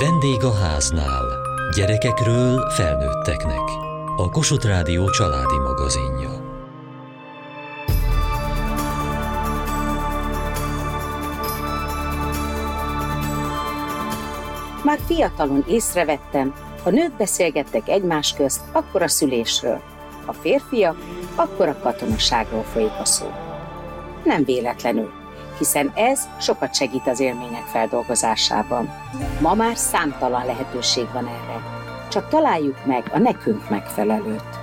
Vendég a háznál. Gyerekekről felnőtteknek. A Kossuth Rádió családi magazinja. Már fiatalon észrevettem, ha nők beszélgettek egymás közt, akkor a szülésről. A férfiak, akkor a katonaságról folyik a szó. Nem véletlenül, hiszen ez sokat segít az élmények feldolgozásában. Ma már számtalan lehetőség van erre. Csak találjuk meg a nekünk megfelelőt.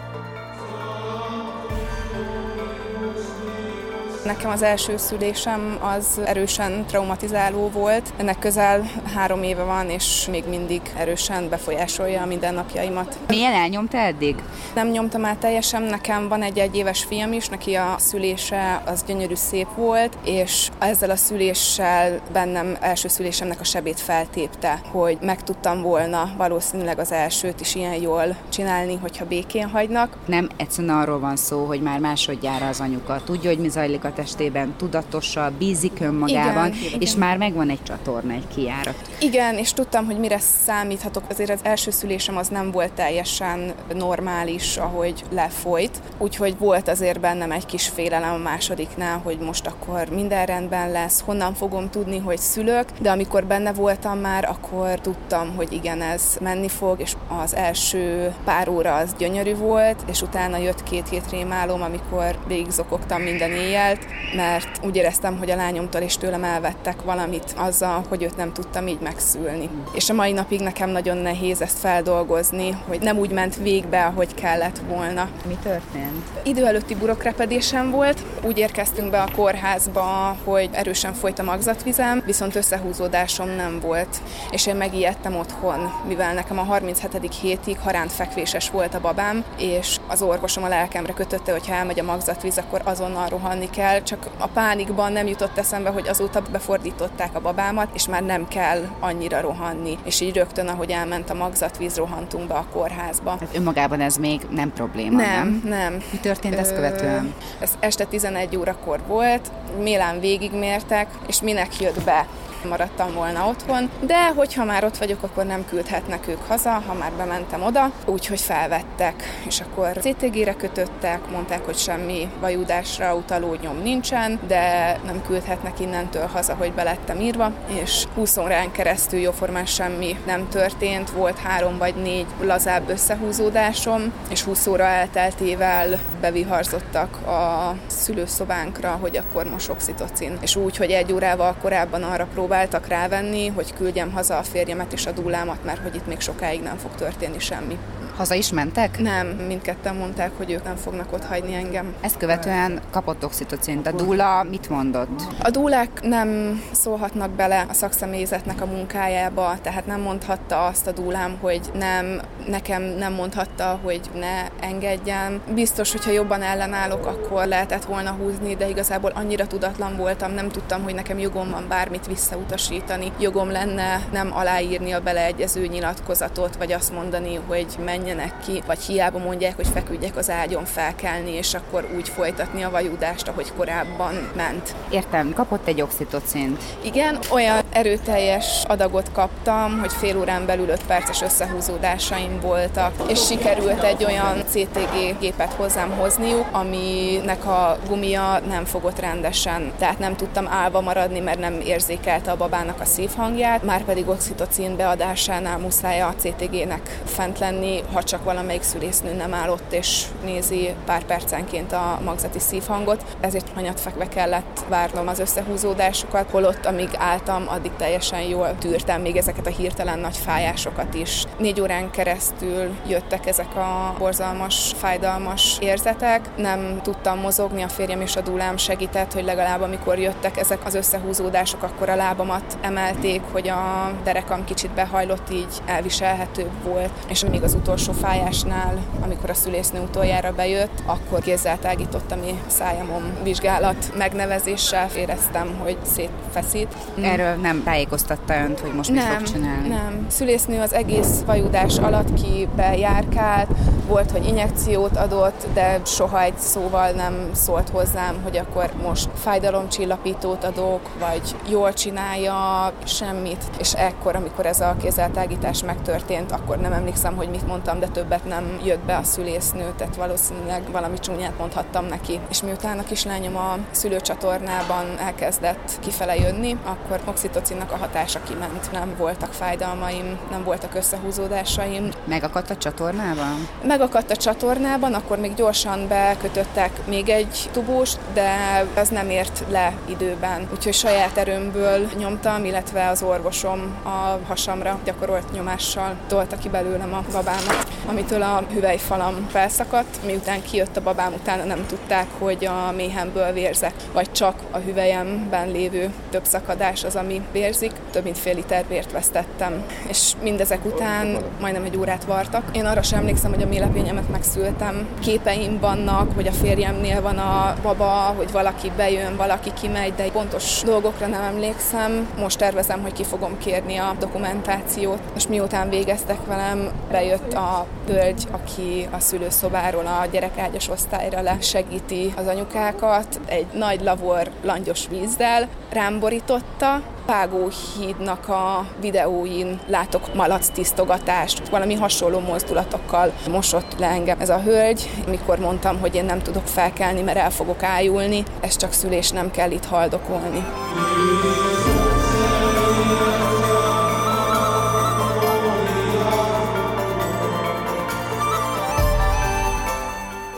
Nekem az első szülésem az erősen traumatizáló volt. Ennek közel három éve van, és még mindig erősen befolyásolja a mindennapjaimat. Milyen elnyomta eddig? Nem nyomtam át teljesen, nekem van egy egy éves fiam is, neki a szülése az gyönyörű szép volt, és ezzel a szüléssel bennem első szülésemnek a sebét feltépte, hogy meg tudtam volna valószínűleg az elsőt is ilyen jól csinálni, hogyha békén hagynak. Nem egyszerűen arról van szó, hogy már másodjára az anyuka tudja, hogy mi zajlik a testében, tudatossal, bízik önmagában, igen, és igen. már megvan egy csatorna, egy kiárat. Igen, és tudtam, hogy mire számíthatok. Azért az első szülésem az nem volt teljesen normális, ahogy lefolyt, úgyhogy volt azért bennem egy kis félelem a másodiknál, hogy most akkor minden rendben lesz, honnan fogom tudni, hogy szülök, de amikor benne voltam már, akkor tudtam, hogy igen, ez menni fog, és az első pár óra az gyönyörű volt, és utána jött két hét rémálom, amikor végigzokogtam minden éjjel, mert úgy éreztem, hogy a lányomtól és tőlem elvettek valamit azzal, hogy őt nem tudtam így megszülni. És a mai napig nekem nagyon nehéz ezt feldolgozni, hogy nem úgy ment végbe, ahogy kellett volna. Mi történt? Idő előtti burokrepedésem volt. Úgy érkeztünk be a kórházba, hogy erősen folyt a magzatvizem, viszont összehúzódásom nem volt. És én megijedtem otthon, mivel nekem a 37. hétig haránt fekvéses volt a babám, és az orvosom a lelkemre kötötte, hogy ha elmegy a magzatvíz, akkor azonnal rohanni kell, el, csak a pánikban nem jutott eszembe, hogy azóta befordították a babámat, és már nem kell annyira rohanni. És így rögtön, ahogy elment a magzatvíz, rohantunk be a kórházba. Tehát önmagában ez még nem probléma, nem? Nem, nem. Mi történt ezt követően? Ez este 11 órakor volt, Mélán végigmértek, és minek jött be maradtam volna otthon, de hogyha már ott vagyok, akkor nem küldhetnek ők haza, ha már bementem oda, úgyhogy felvettek, és akkor CTG-re kötöttek, mondták, hogy semmi vajúdásra utaló nyom nincsen, de nem küldhetnek innentől haza, hogy belettem írva, és 20 órán keresztül jóformán semmi nem történt, volt három vagy négy lazább összehúzódásom, és 20 óra elteltével beviharzottak a szülőszobánkra, hogy akkor most oxitocin. És úgy, hogy egy órával korábban arra próbál próbáltak rávenni, hogy küldjem haza a férjemet és a dúlámat, mert hogy itt még sokáig nem fog történni semmi. Haza is mentek? Nem, mindketten mondták, hogy ők nem fognak ott hagyni engem. Ezt követően kapott oxitocint. A dúla mit mondott? A dúlák nem szólhatnak bele a szakszemélyzetnek a munkájába, tehát nem mondhatta azt a dúlám, hogy nem, nekem nem mondhatta, hogy ne engedjem. Biztos, hogyha jobban ellenállok, akkor lehetett volna húzni, de igazából annyira tudatlan voltam, nem tudtam, hogy nekem jogom van bármit visszautasítani. Jogom lenne nem aláírni a beleegyező nyilatkozatot, vagy azt mondani, hogy menj menjenek ki, vagy hiába mondják, hogy feküdjek az ágyon felkelni, és akkor úgy folytatni a vajudást, ahogy korábban ment. Értem, kapott egy oxitocint. Igen, olyan erőteljes adagot kaptam, hogy fél órán belül 5 perces összehúzódásaim voltak, és sikerült egy olyan CTG gépet hozzám hozniuk, aminek a gumia nem fogott rendesen, tehát nem tudtam állva maradni, mert nem érzékelte a babának a szívhangját, már pedig oxitocin beadásánál muszáj a CTG-nek fent lenni, ha csak valamelyik szülésznő nem áll ott és nézi pár percenként a magzati szívhangot, ezért hanyat fekve kellett várnom az összehúzódásokat, holott amíg álltam, addig teljesen jól tűrtem még ezeket a hirtelen nagy fájásokat is. Négy órán keresztül jöttek ezek a borzalmas, fájdalmas érzetek, nem tudtam mozogni, a férjem és a dúlám segített, hogy legalább amikor jöttek ezek az összehúzódások, akkor a lábamat emelték, hogy a derekam kicsit behajlott, így elviselhetőbb volt, és még az utolsó utolsó fájásnál, amikor a szülésznő utoljára bejött, akkor kézzel tágított mi szájamon vizsgálat megnevezéssel éreztem, hogy szétfeszít. Erről nem tájékoztatta önt, hogy most nem, mit fog csinálni? Nem, szülésznő az egész vajudás alatt ki bejárkált, volt, hogy injekciót adott, de soha egy szóval nem szólt hozzám, hogy akkor most fájdalomcsillapítót adok, vagy jól csinálja, semmit. És ekkor, amikor ez a kézzeltágítás megtörtént, akkor nem emlékszem, hogy mit mondtam, de többet nem jött be a szülésznő, tehát valószínűleg valami csúnyát mondhattam neki. És miután a kislányom a szülőcsatornában elkezdett kifele jönni, akkor oxitocinnak a hatása kiment. Nem voltak fájdalmaim, nem voltak összehúzódásaim. Megakadt a csatornában? Megakadt a csatornában, akkor még gyorsan bekötöttek még egy tubust, de ez nem ért le időben. Úgyhogy saját erőmből nyomtam, illetve az orvosom a hasamra gyakorolt nyomással tolta ki belőlem a babámat, amitől a hüvelyfalam felszakadt. Miután kijött a babám, utána nem tudták, hogy a méhemből vérzek, vagy csak a hüvelyemben lévő több szakadás az, ami vérzik. Több mint fél liter vért vesztettem. És mindezek után majdnem egy órát vartak. Én arra sem emlékszem, hogy a mélepényemet megszültem. Képeim vannak, hogy a férjemnél van a baba, hogy valaki bejön, valaki kimegy, de pontos dolgokra nem emlékszem. Most tervezem, hogy ki fogom kérni a dokumentációt. És miután végeztek velem, bejött a hölgy, aki a szülőszobáról a gyerekágyas osztályra lesegíti az anyukákat, egy nagy lavor langyos vízzel, rám borította, Vágóhídnak a videóin látok malac tisztogatást, valami hasonló mozdulatokkal mosott le engem ez a hölgy, mikor mondtam, hogy én nem tudok felkelni, mert el fogok ájulni, ez csak szülés, nem kell itt haldokolni.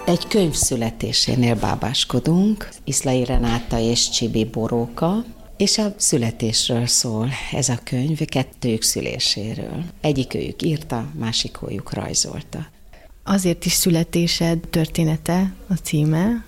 Egy könyv születésénél bábáskodunk, Iszlai Renáta és Csibi Boróka, és a születésről szól ez a könyv, kettőjük szüléséről. Egyik őjük írta, másik őjük rajzolta. Azért is születésed története a címe,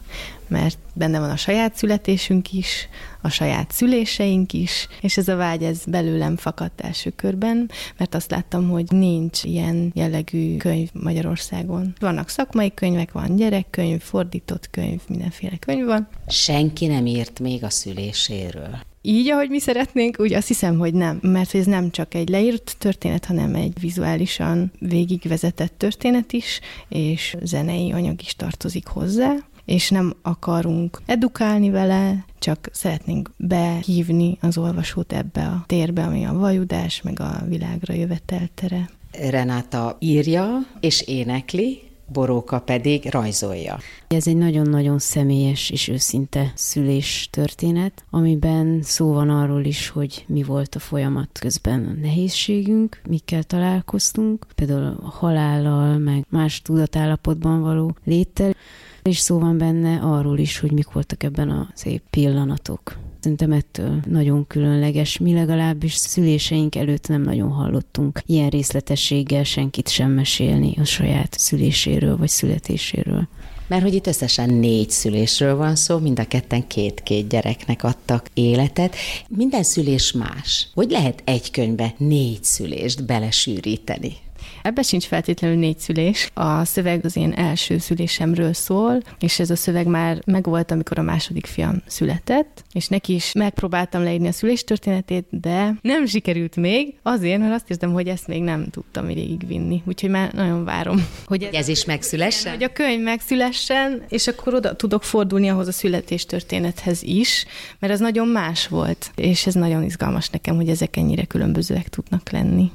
mert benne van a saját születésünk is, a saját szüléseink is, és ez a vágy ez belőlem fakadt első körben, mert azt láttam, hogy nincs ilyen jellegű könyv Magyarországon. Vannak szakmai könyvek, van gyerekkönyv, fordított könyv, mindenféle könyv van. Senki nem írt még a szüléséről így, ahogy mi szeretnénk, úgy azt hiszem, hogy nem, mert ez nem csak egy leírt történet, hanem egy vizuálisan végigvezetett történet is, és zenei anyag is tartozik hozzá, és nem akarunk edukálni vele, csak szeretnénk behívni az olvasót ebbe a térbe, ami a vajudás, meg a világra jöveteltere. Renáta írja és énekli, Boróka pedig rajzolja. Ez egy nagyon-nagyon személyes és őszinte szülés történet, amiben szó van arról is, hogy mi volt a folyamat közben a nehézségünk, mikkel találkoztunk, például a halállal, meg más tudatállapotban való léttel, és szó van benne arról is, hogy mik voltak ebben a szép pillanatok. Szerintem ettől nagyon különleges. Mi legalábbis szüléseink előtt nem nagyon hallottunk ilyen részletességgel senkit sem mesélni a saját szüléséről vagy születéséről. Mert hogy itt összesen négy szülésről van szó, mind a ketten két-két gyereknek adtak életet. Minden szülés más. Hogy lehet egy könyvbe négy szülést belesűríteni? Ebbe sincs feltétlenül négy szülés. A szöveg az én első szülésemről szól, és ez a szöveg már megvolt, amikor a második fiam született, és neki is megpróbáltam leírni a szülés történetét, de nem sikerült még, azért, mert azt érzem, hogy ezt még nem tudtam végigvinni. Úgyhogy már nagyon várom, hogy ez, ez is megszülessen. Hogy a könyv megszülessen, és akkor oda tudok fordulni ahhoz a születés történethez is, mert ez nagyon más volt, és ez nagyon izgalmas nekem, hogy ezek ennyire különbözőek tudnak lenni.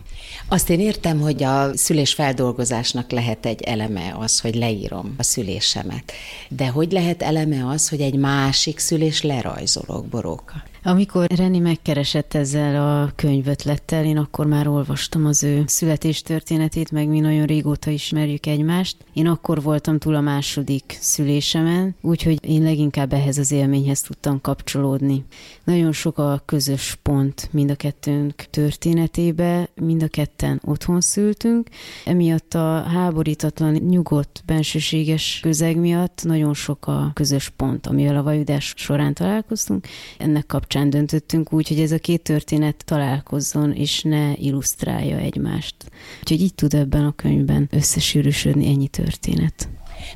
Azt én értem, hogy a szülés feldolgozásnak lehet egy eleme az, hogy leírom a szülésemet. De hogy lehet eleme az, hogy egy másik szülés lerajzolok, Boróka? Amikor Reni megkeresett ezzel a könyvötlettel, én akkor már olvastam az ő születéstörténetét, meg mi nagyon régóta ismerjük egymást. Én akkor voltam túl a második szülésemen, úgyhogy én leginkább ehhez az élményhez tudtam kapcsolódni. Nagyon sok a közös pont mind a kettőnk történetébe, mind a ketten otthon szültünk, emiatt a háborítatlan, nyugodt, bensőséges közeg miatt nagyon sok a közös pont, amivel a vajudás során találkoztunk. Ennek kapcsolatban kapcsán döntöttünk úgy, hogy ez a két történet találkozzon, és ne illusztrálja egymást. Úgyhogy így tud ebben a könyvben összesűrűsödni ennyi történet.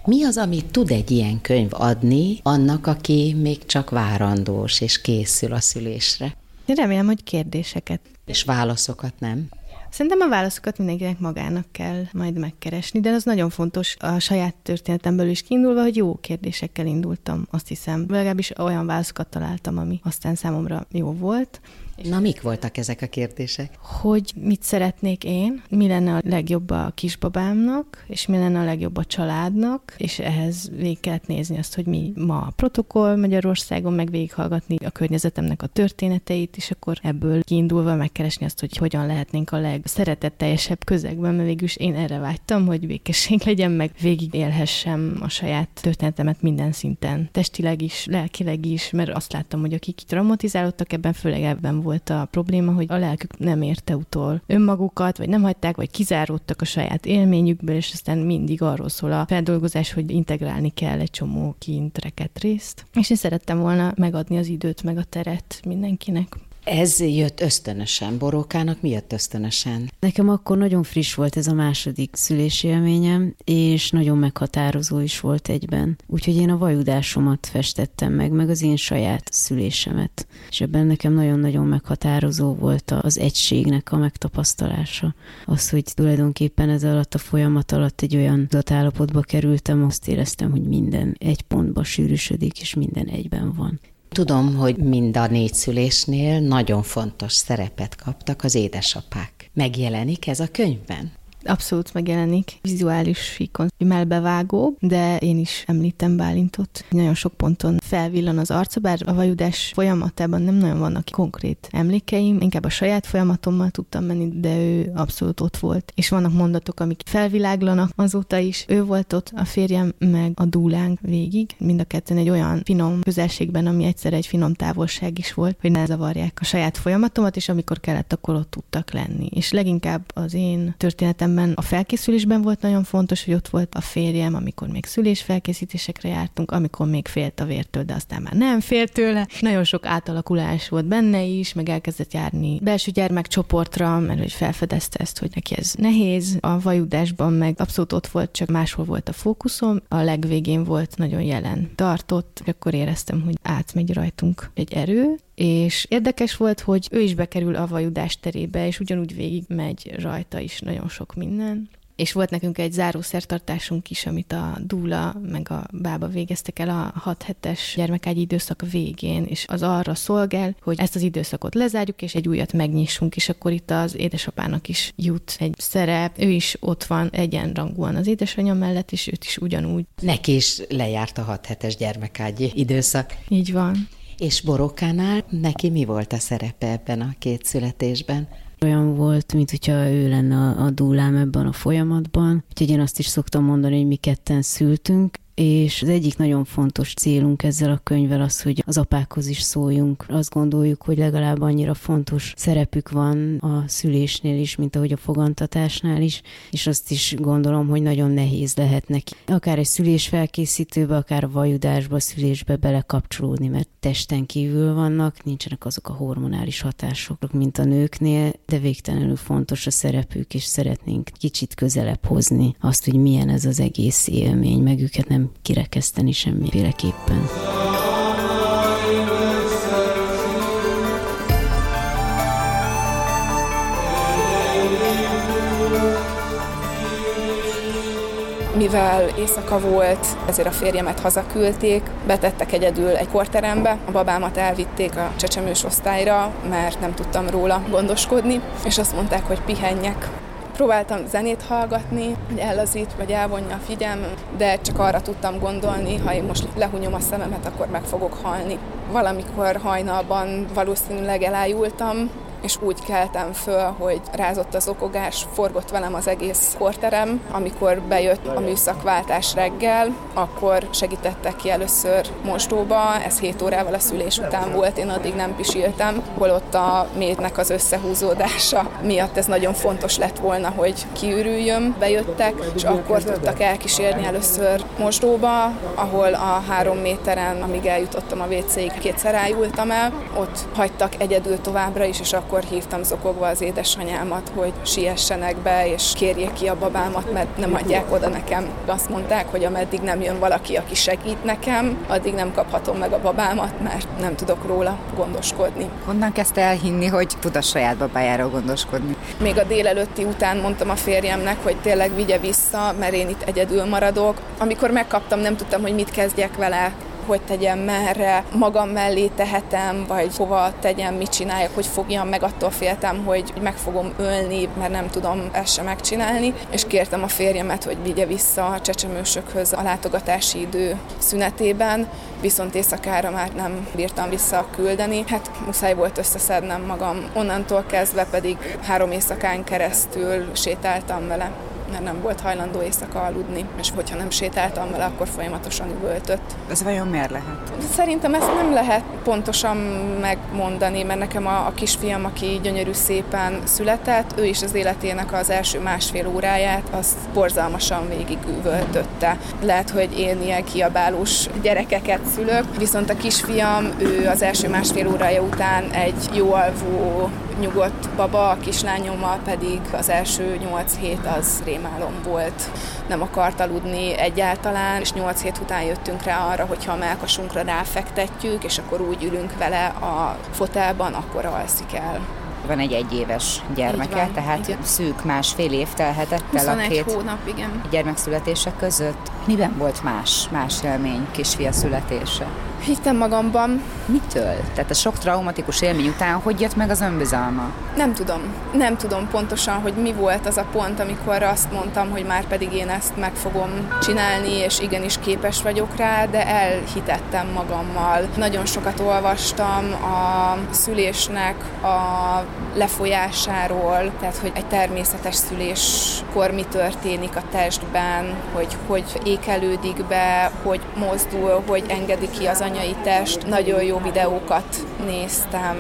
Mi az, amit tud egy ilyen könyv adni annak, aki még csak várandós és készül a szülésre? Remélem, hogy kérdéseket. És válaszokat nem? Szerintem a válaszokat mindenkinek magának kell majd megkeresni, de az nagyon fontos a saját történetemből is kiindulva, hogy jó kérdésekkel indultam, azt hiszem. Legalábbis olyan válaszokat találtam, ami aztán számomra jó volt. Na, mik voltak ezek a kérdések? Hogy mit szeretnék én, mi lenne a legjobb a kisbabámnak, és mi lenne a legjobb a családnak, és ehhez végig kellett nézni azt, hogy mi ma a protokoll Magyarországon, meg végighallgatni a környezetemnek a történeteit, és akkor ebből kiindulva megkeresni azt, hogy hogyan lehetnénk a legszeretetteljesebb közegben, mert végülis én erre vágytam, hogy békesség legyen, meg végig élhessem a saját történetemet minden szinten, testileg is, lelkileg is, mert azt láttam, hogy akik traumatizálódtak ebben, főleg ebben volt a probléma, hogy a lelkük nem érte utol önmagukat, vagy nem hagyták, vagy kizáródtak a saját élményükből, és aztán mindig arról szól a feldolgozás, hogy integrálni kell egy csomó kint rekett részt. És én szerettem volna megadni az időt, meg a teret mindenkinek. Ez jött ösztönösen. Borókának mi jött ösztönösen? Nekem akkor nagyon friss volt ez a második szülési élményem, és nagyon meghatározó is volt egyben. Úgyhogy én a vajudásomat festettem meg, meg az én saját szülésemet. És ebben nekem nagyon-nagyon meghatározó volt az egységnek a megtapasztalása. Az, hogy tulajdonképpen ez alatt a folyamat alatt egy olyan állapotba kerültem, azt éreztem, hogy minden egy pontba sűrűsödik, és minden egyben van. Tudom, hogy mind a négy szülésnél nagyon fontos szerepet kaptak az édesapák. Megjelenik ez a könyvben? Abszolút megjelenik. Vizuális síkon melbevágó, de én is említem Bálintot. Nagyon sok ponton felvillan az arca, bár a vajudás folyamatában nem nagyon vannak konkrét emlékeim, inkább a saját folyamatommal tudtam menni, de ő abszolút ott volt. És vannak mondatok, amik felviláglanak azóta is. Ő volt ott, a férjem, meg a dúlánk végig. Mind a ketten egy olyan finom közelségben, ami egyszer egy finom távolság is volt, hogy ne zavarják a saját folyamatomat, és amikor kellett, akkor ott tudtak lenni. És leginkább az én történetem egyetemben a felkészülésben volt nagyon fontos, hogy ott volt a férjem, amikor még szülésfelkészítésekre jártunk, amikor még félt a vértől, de aztán már nem félt tőle. Nagyon sok átalakulás volt benne is, meg elkezdett járni belső gyermekcsoportra, mert hogy felfedezte ezt, hogy neki ez nehéz. A vajudásban meg abszolút ott volt, csak máshol volt a fókuszom. A legvégén volt nagyon jelen tartott, akkor éreztem, hogy átmegy rajtunk egy erő, és érdekes volt, hogy ő is bekerül a vajudás terébe, és ugyanúgy végig megy rajta is nagyon sok minden. És volt nekünk egy zárószertartásunk is, amit a Dúla meg a bába végeztek el a 6 hetes gyermekágyi időszak végén, és az arra szolgál, hogy ezt az időszakot lezárjuk, és egy újat megnyissunk, és akkor itt az édesapának is jut egy szerep, ő is ott van egyenrangúan az édesanyja mellett, és őt is ugyanúgy. Neki is lejárt a 6 hetes gyermekágyi időszak. Így van. És Borokánál neki mi volt a szerepe ebben a két születésben? Olyan volt, mint hogyha ő lenne a, a dúlám ebben a folyamatban. Úgyhogy én azt is szoktam mondani, hogy mi ketten szültünk, és az egyik nagyon fontos célunk ezzel a könyvvel az, hogy az apákhoz is szóljunk. Azt gondoljuk, hogy legalább annyira fontos szerepük van a szülésnél is, mint ahogy a fogantatásnál is, és azt is gondolom, hogy nagyon nehéz lehet neki. Akár egy szülés felkészítőbe, akár a vajudásba, szülésbe belekapcsolódni, mert testen kívül vannak, nincsenek azok a hormonális hatások, mint a nőknél, de végtelenül fontos a szerepük, és szeretnénk kicsit közelebb hozni azt, hogy milyen ez az egész élmény, meg őket nem kirekeszteni semmiféleképpen. Mivel éjszaka volt, ezért a férjemet hazaküldték, betettek egyedül egy korterembe, a babámat elvitték a csecsemős osztályra, mert nem tudtam róla gondoskodni, és azt mondták, hogy pihenjek. Próbáltam zenét hallgatni, hogy ellazít, vagy elvonja a figyelmem, de csak arra tudtam gondolni, ha én most lehunyom a szememet, akkor meg fogok halni. Valamikor hajnalban valószínűleg elájultam, és úgy keltem föl, hogy rázott az okogás, forgott velem az egész korterem. Amikor bejött a műszakváltás reggel, akkor segítettek ki először mosdóba, ez 7 órával a szülés után volt, én addig nem pisiltem, holott a médnek az összehúzódása miatt ez nagyon fontos lett volna, hogy kiürüljön, bejöttek, és akkor tudtak elkísérni először mosdóba, ahol a három méteren, amíg eljutottam a WC-ig, kétszer ájultam el, ott hagytak egyedül továbbra is, és akkor hívtam zokogva az édesanyámat, hogy siessenek be, és kérjék ki a babámat, mert nem adják oda nekem. Azt mondták, hogy ameddig nem jön valaki, aki segít nekem, addig nem kaphatom meg a babámat, mert nem tudok róla gondoskodni. Honnan kezdte elhinni, hogy tud a saját babájáról gondoskodni? Még a délelőtti után mondtam a férjemnek, hogy tényleg vigye vissza, mert én itt egyedül maradok. Amikor megkaptam, nem tudtam, hogy mit kezdjek vele hogy tegyem, merre, magam mellé tehetem, vagy hova tegyem, mit csináljak, hogy fogjam meg, attól féltem, hogy meg fogom ölni, mert nem tudom ezt sem megcsinálni, és kértem a férjemet, hogy vigye vissza a csecsemősökhöz a látogatási idő szünetében, viszont éjszakára már nem bírtam vissza küldeni. Hát muszáj volt összeszednem magam. Onnantól kezdve pedig három éjszakán keresztül sétáltam vele mert nem volt hajlandó éjszaka aludni, és hogyha nem sétáltam vele, akkor folyamatosan üvöltött. Ez vajon miért lehet? Szerintem ezt nem lehet pontosan megmondani, mert nekem a, a kisfiam, aki gyönyörű szépen született, ő is az életének az első másfél óráját, azt borzalmasan végig üvöltötte. Lehet, hogy én ilyen kiabálós gyerekeket szülök, viszont a kisfiam, ő az első másfél órája után egy jó alvó nyugodt baba, a kislányommal pedig az első nyolc hét az rémálom volt. Nem akart aludni egyáltalán, és nyolc hét után jöttünk rá arra, hogyha a melkasunkra ráfektetjük, és akkor úgy ülünk vele a fotelban, akkor alszik el van egy egyéves gyermeke, van, tehát igen. szűk másfél év telhetett el a két hónap, igen. gyermek születése között. Miben volt más, más élmény kisfia születése? Hittem magamban. Mitől? Tehát a sok traumatikus élmény után hogy jött meg az önbizalma? Nem tudom. Nem tudom pontosan, hogy mi volt az a pont, amikor azt mondtam, hogy már pedig én ezt meg fogom csinálni, és igenis képes vagyok rá, de elhitettem magammal. Nagyon sokat olvastam a szülésnek a lefolyásáról, tehát hogy egy természetes szüléskor mi történik a testben, hogy hogy ékelődik be, hogy mozdul, hogy engedi ki az anyai test. Nagyon jó videókat néztem.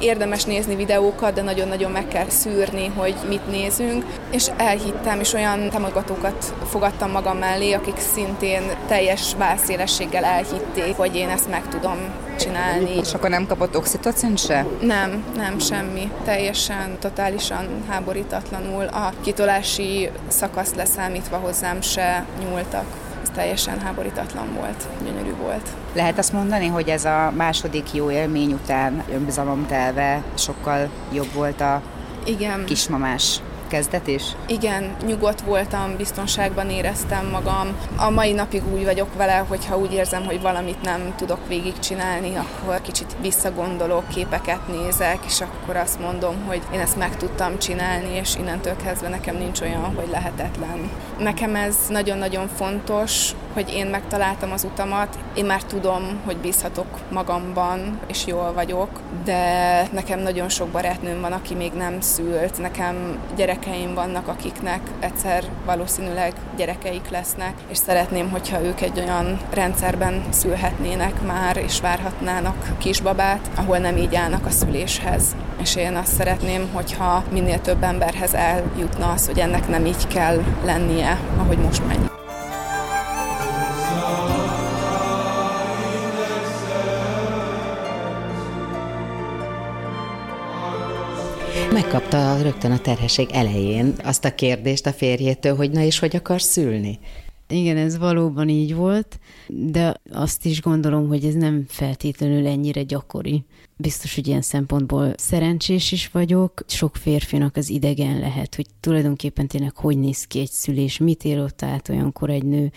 Érdemes nézni videókat, de nagyon-nagyon meg kell szűrni, hogy mit nézünk. És elhittem, és olyan támogatókat fogadtam magam mellé, akik szintén teljes válszélességgel elhitték, hogy én ezt meg tudom csinálni. És akkor nem kapott oxitocin se? Nem, nem, semmi. Teljesen, totálisan háborítatlanul. A kitolási szakasz leszámítva hozzám se nyúltak teljesen háborítatlan volt, gyönyörű volt. Lehet azt mondani, hogy ez a második jó élmény után önbizalomtelve sokkal jobb volt a igen. kismamás kezdet is? Igen, nyugodt voltam, biztonságban éreztem magam. A mai napig úgy vagyok vele, hogy ha úgy érzem, hogy valamit nem tudok végigcsinálni, akkor kicsit visszagondolok, képeket nézek, és akkor azt mondom, hogy én ezt meg tudtam csinálni, és innentől kezdve nekem nincs olyan, hogy lehetetlen. Nekem ez nagyon-nagyon fontos, hogy én megtaláltam az utamat, én már tudom, hogy bízhatok magamban, és jól vagyok, de nekem nagyon sok barátnőm van, aki még nem szült, nekem gyerekeim vannak, akiknek egyszer valószínűleg gyerekeik lesznek, és szeretném, hogyha ők egy olyan rendszerben szülhetnének már, és várhatnának kisbabát, ahol nem így állnak a szüléshez. És én azt szeretném, hogyha minél több emberhez eljutna az, hogy ennek nem így kell lennie, ahogy most megy. Megkapta rögtön a terhesség elején azt a kérdést a férjétől, hogy na és hogy akar szülni? Igen, ez valóban így volt, de azt is gondolom, hogy ez nem feltétlenül ennyire gyakori. Biztos, hogy ilyen szempontból szerencsés is vagyok. Sok férfinak az idegen lehet, hogy tulajdonképpen tényleg hogy néz ki egy szülés, mit él ott át olyankor egy nő,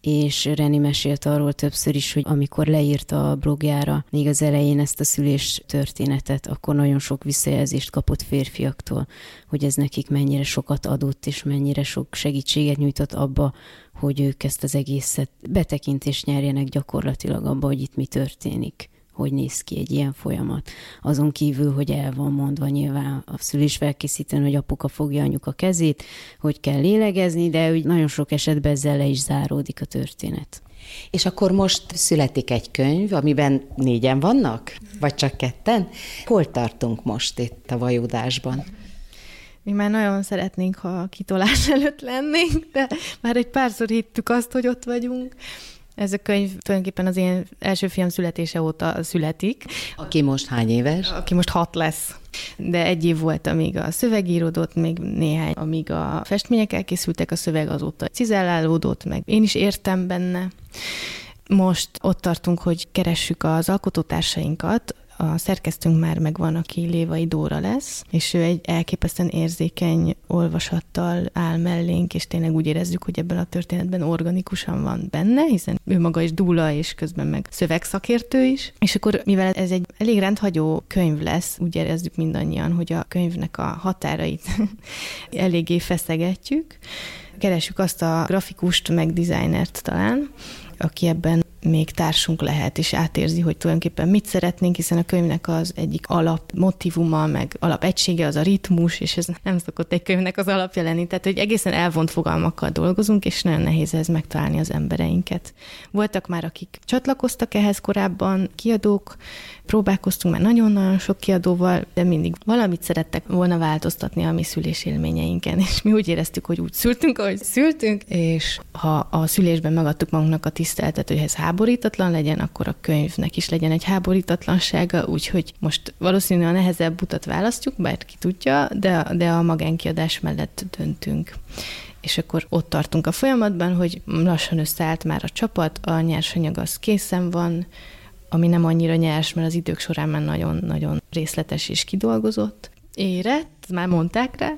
és Reni mesélt arról többször is, hogy amikor leírta a blogjára még az elején ezt a szülés történetet, akkor nagyon sok visszajelzést kapott férfiaktól, hogy ez nekik mennyire sokat adott, és mennyire sok segítséget nyújtott abba, hogy ők ezt az egészet betekintést nyerjenek gyakorlatilag abba, hogy itt mi történik hogy néz ki egy ilyen folyamat. Azon kívül, hogy el van mondva nyilván a szülés felkészítőn, hogy apuka fogja anyuka kezét, hogy kell lélegezni, de úgy nagyon sok esetben ezzel le is záródik a történet. És akkor most születik egy könyv, amiben négyen vannak? Vagy csak ketten? Hol tartunk most itt a vajudásban? Mi már nagyon szeretnénk, ha kitolás előtt lennénk, de már egy párszor hittük azt, hogy ott vagyunk. Ez a könyv tulajdonképpen az én első fiam születése óta születik. Aki most hány éves? Aki most hat lesz. De egy év volt, amíg a szöveg íródott, még néhány, amíg a festmények elkészültek, a szöveg azóta cizellálódott, meg én is értem benne. Most ott tartunk, hogy keressük az alkotótársainkat, a szerkesztőnk már megvan, aki Lévai Dóra lesz, és ő egy elképesztően érzékeny olvasattal áll mellénk, és tényleg úgy érezzük, hogy ebben a történetben organikusan van benne, hiszen ő maga is dúla, és közben meg szövegszakértő is. És akkor, mivel ez egy elég rendhagyó könyv lesz, úgy érezzük mindannyian, hogy a könyvnek a határait eléggé feszegetjük, keresjük azt a grafikust, meg dizájnert talán, aki ebben még társunk lehet, és átérzi, hogy tulajdonképpen mit szeretnénk, hiszen a könyvnek az egyik alap motivuma, meg alapegysége az a ritmus, és ez nem szokott egy könyvnek az alapja lenni. Tehát, hogy egészen elvont fogalmakkal dolgozunk, és nagyon nehéz ez megtalálni az embereinket. Voltak már, akik csatlakoztak ehhez korábban, kiadók, próbálkoztunk már nagyon-nagyon sok kiadóval, de mindig valamit szerettek volna változtatni a mi szülésélményeinken, és mi úgy éreztük, hogy úgy szültünk, ahogy szültünk, és ha a szülésben megadtuk magunknak a tiszteletet, hogy ez háborítatlan legyen, akkor a könyvnek is legyen egy háborítatlansága, úgyhogy most valószínűleg a nehezebb utat választjuk, bár ki tudja, de, de a magánkiadás mellett döntünk. És akkor ott tartunk a folyamatban, hogy lassan összeállt már a csapat, a nyersanyag az készen van, ami nem annyira nyers, mert az idők során már nagyon-nagyon részletes és kidolgozott. Érett, már mondták rá,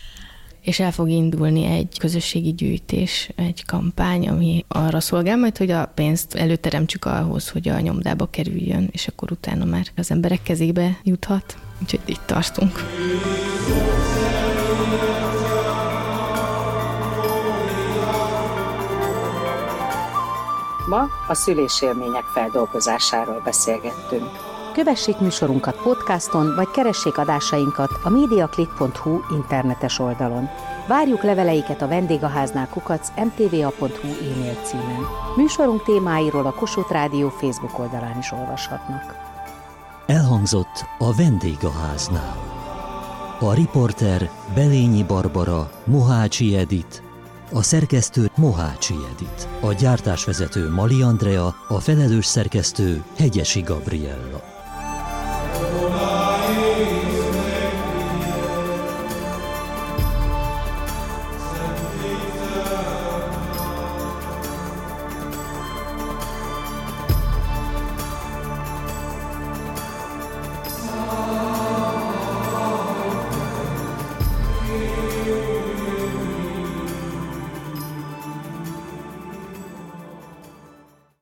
és el fog indulni egy közösségi gyűjtés, egy kampány, ami arra szolgál majd, hogy a pénzt előteremtsük ahhoz, hogy a nyomdába kerüljön, és akkor utána már az emberek kezébe juthat. Úgyhogy itt tartunk. Ma a szülésélmények feldolgozásáról beszélgettünk. Kövessék műsorunkat podcaston, vagy keressék adásainkat a mediaclick.hu internetes oldalon. Várjuk leveleiket a vendégháznál kukac mtva.hu e-mail címen. Műsorunk témáiról a Kossuth Rádió Facebook oldalán is olvashatnak. Elhangzott a vendégháznál. A riporter Belényi Barbara, Mohácsi Edit, a szerkesztő Mohácsi Edit, a gyártásvezető Mali Andrea, a felelős szerkesztő Hegyesi Gabriella.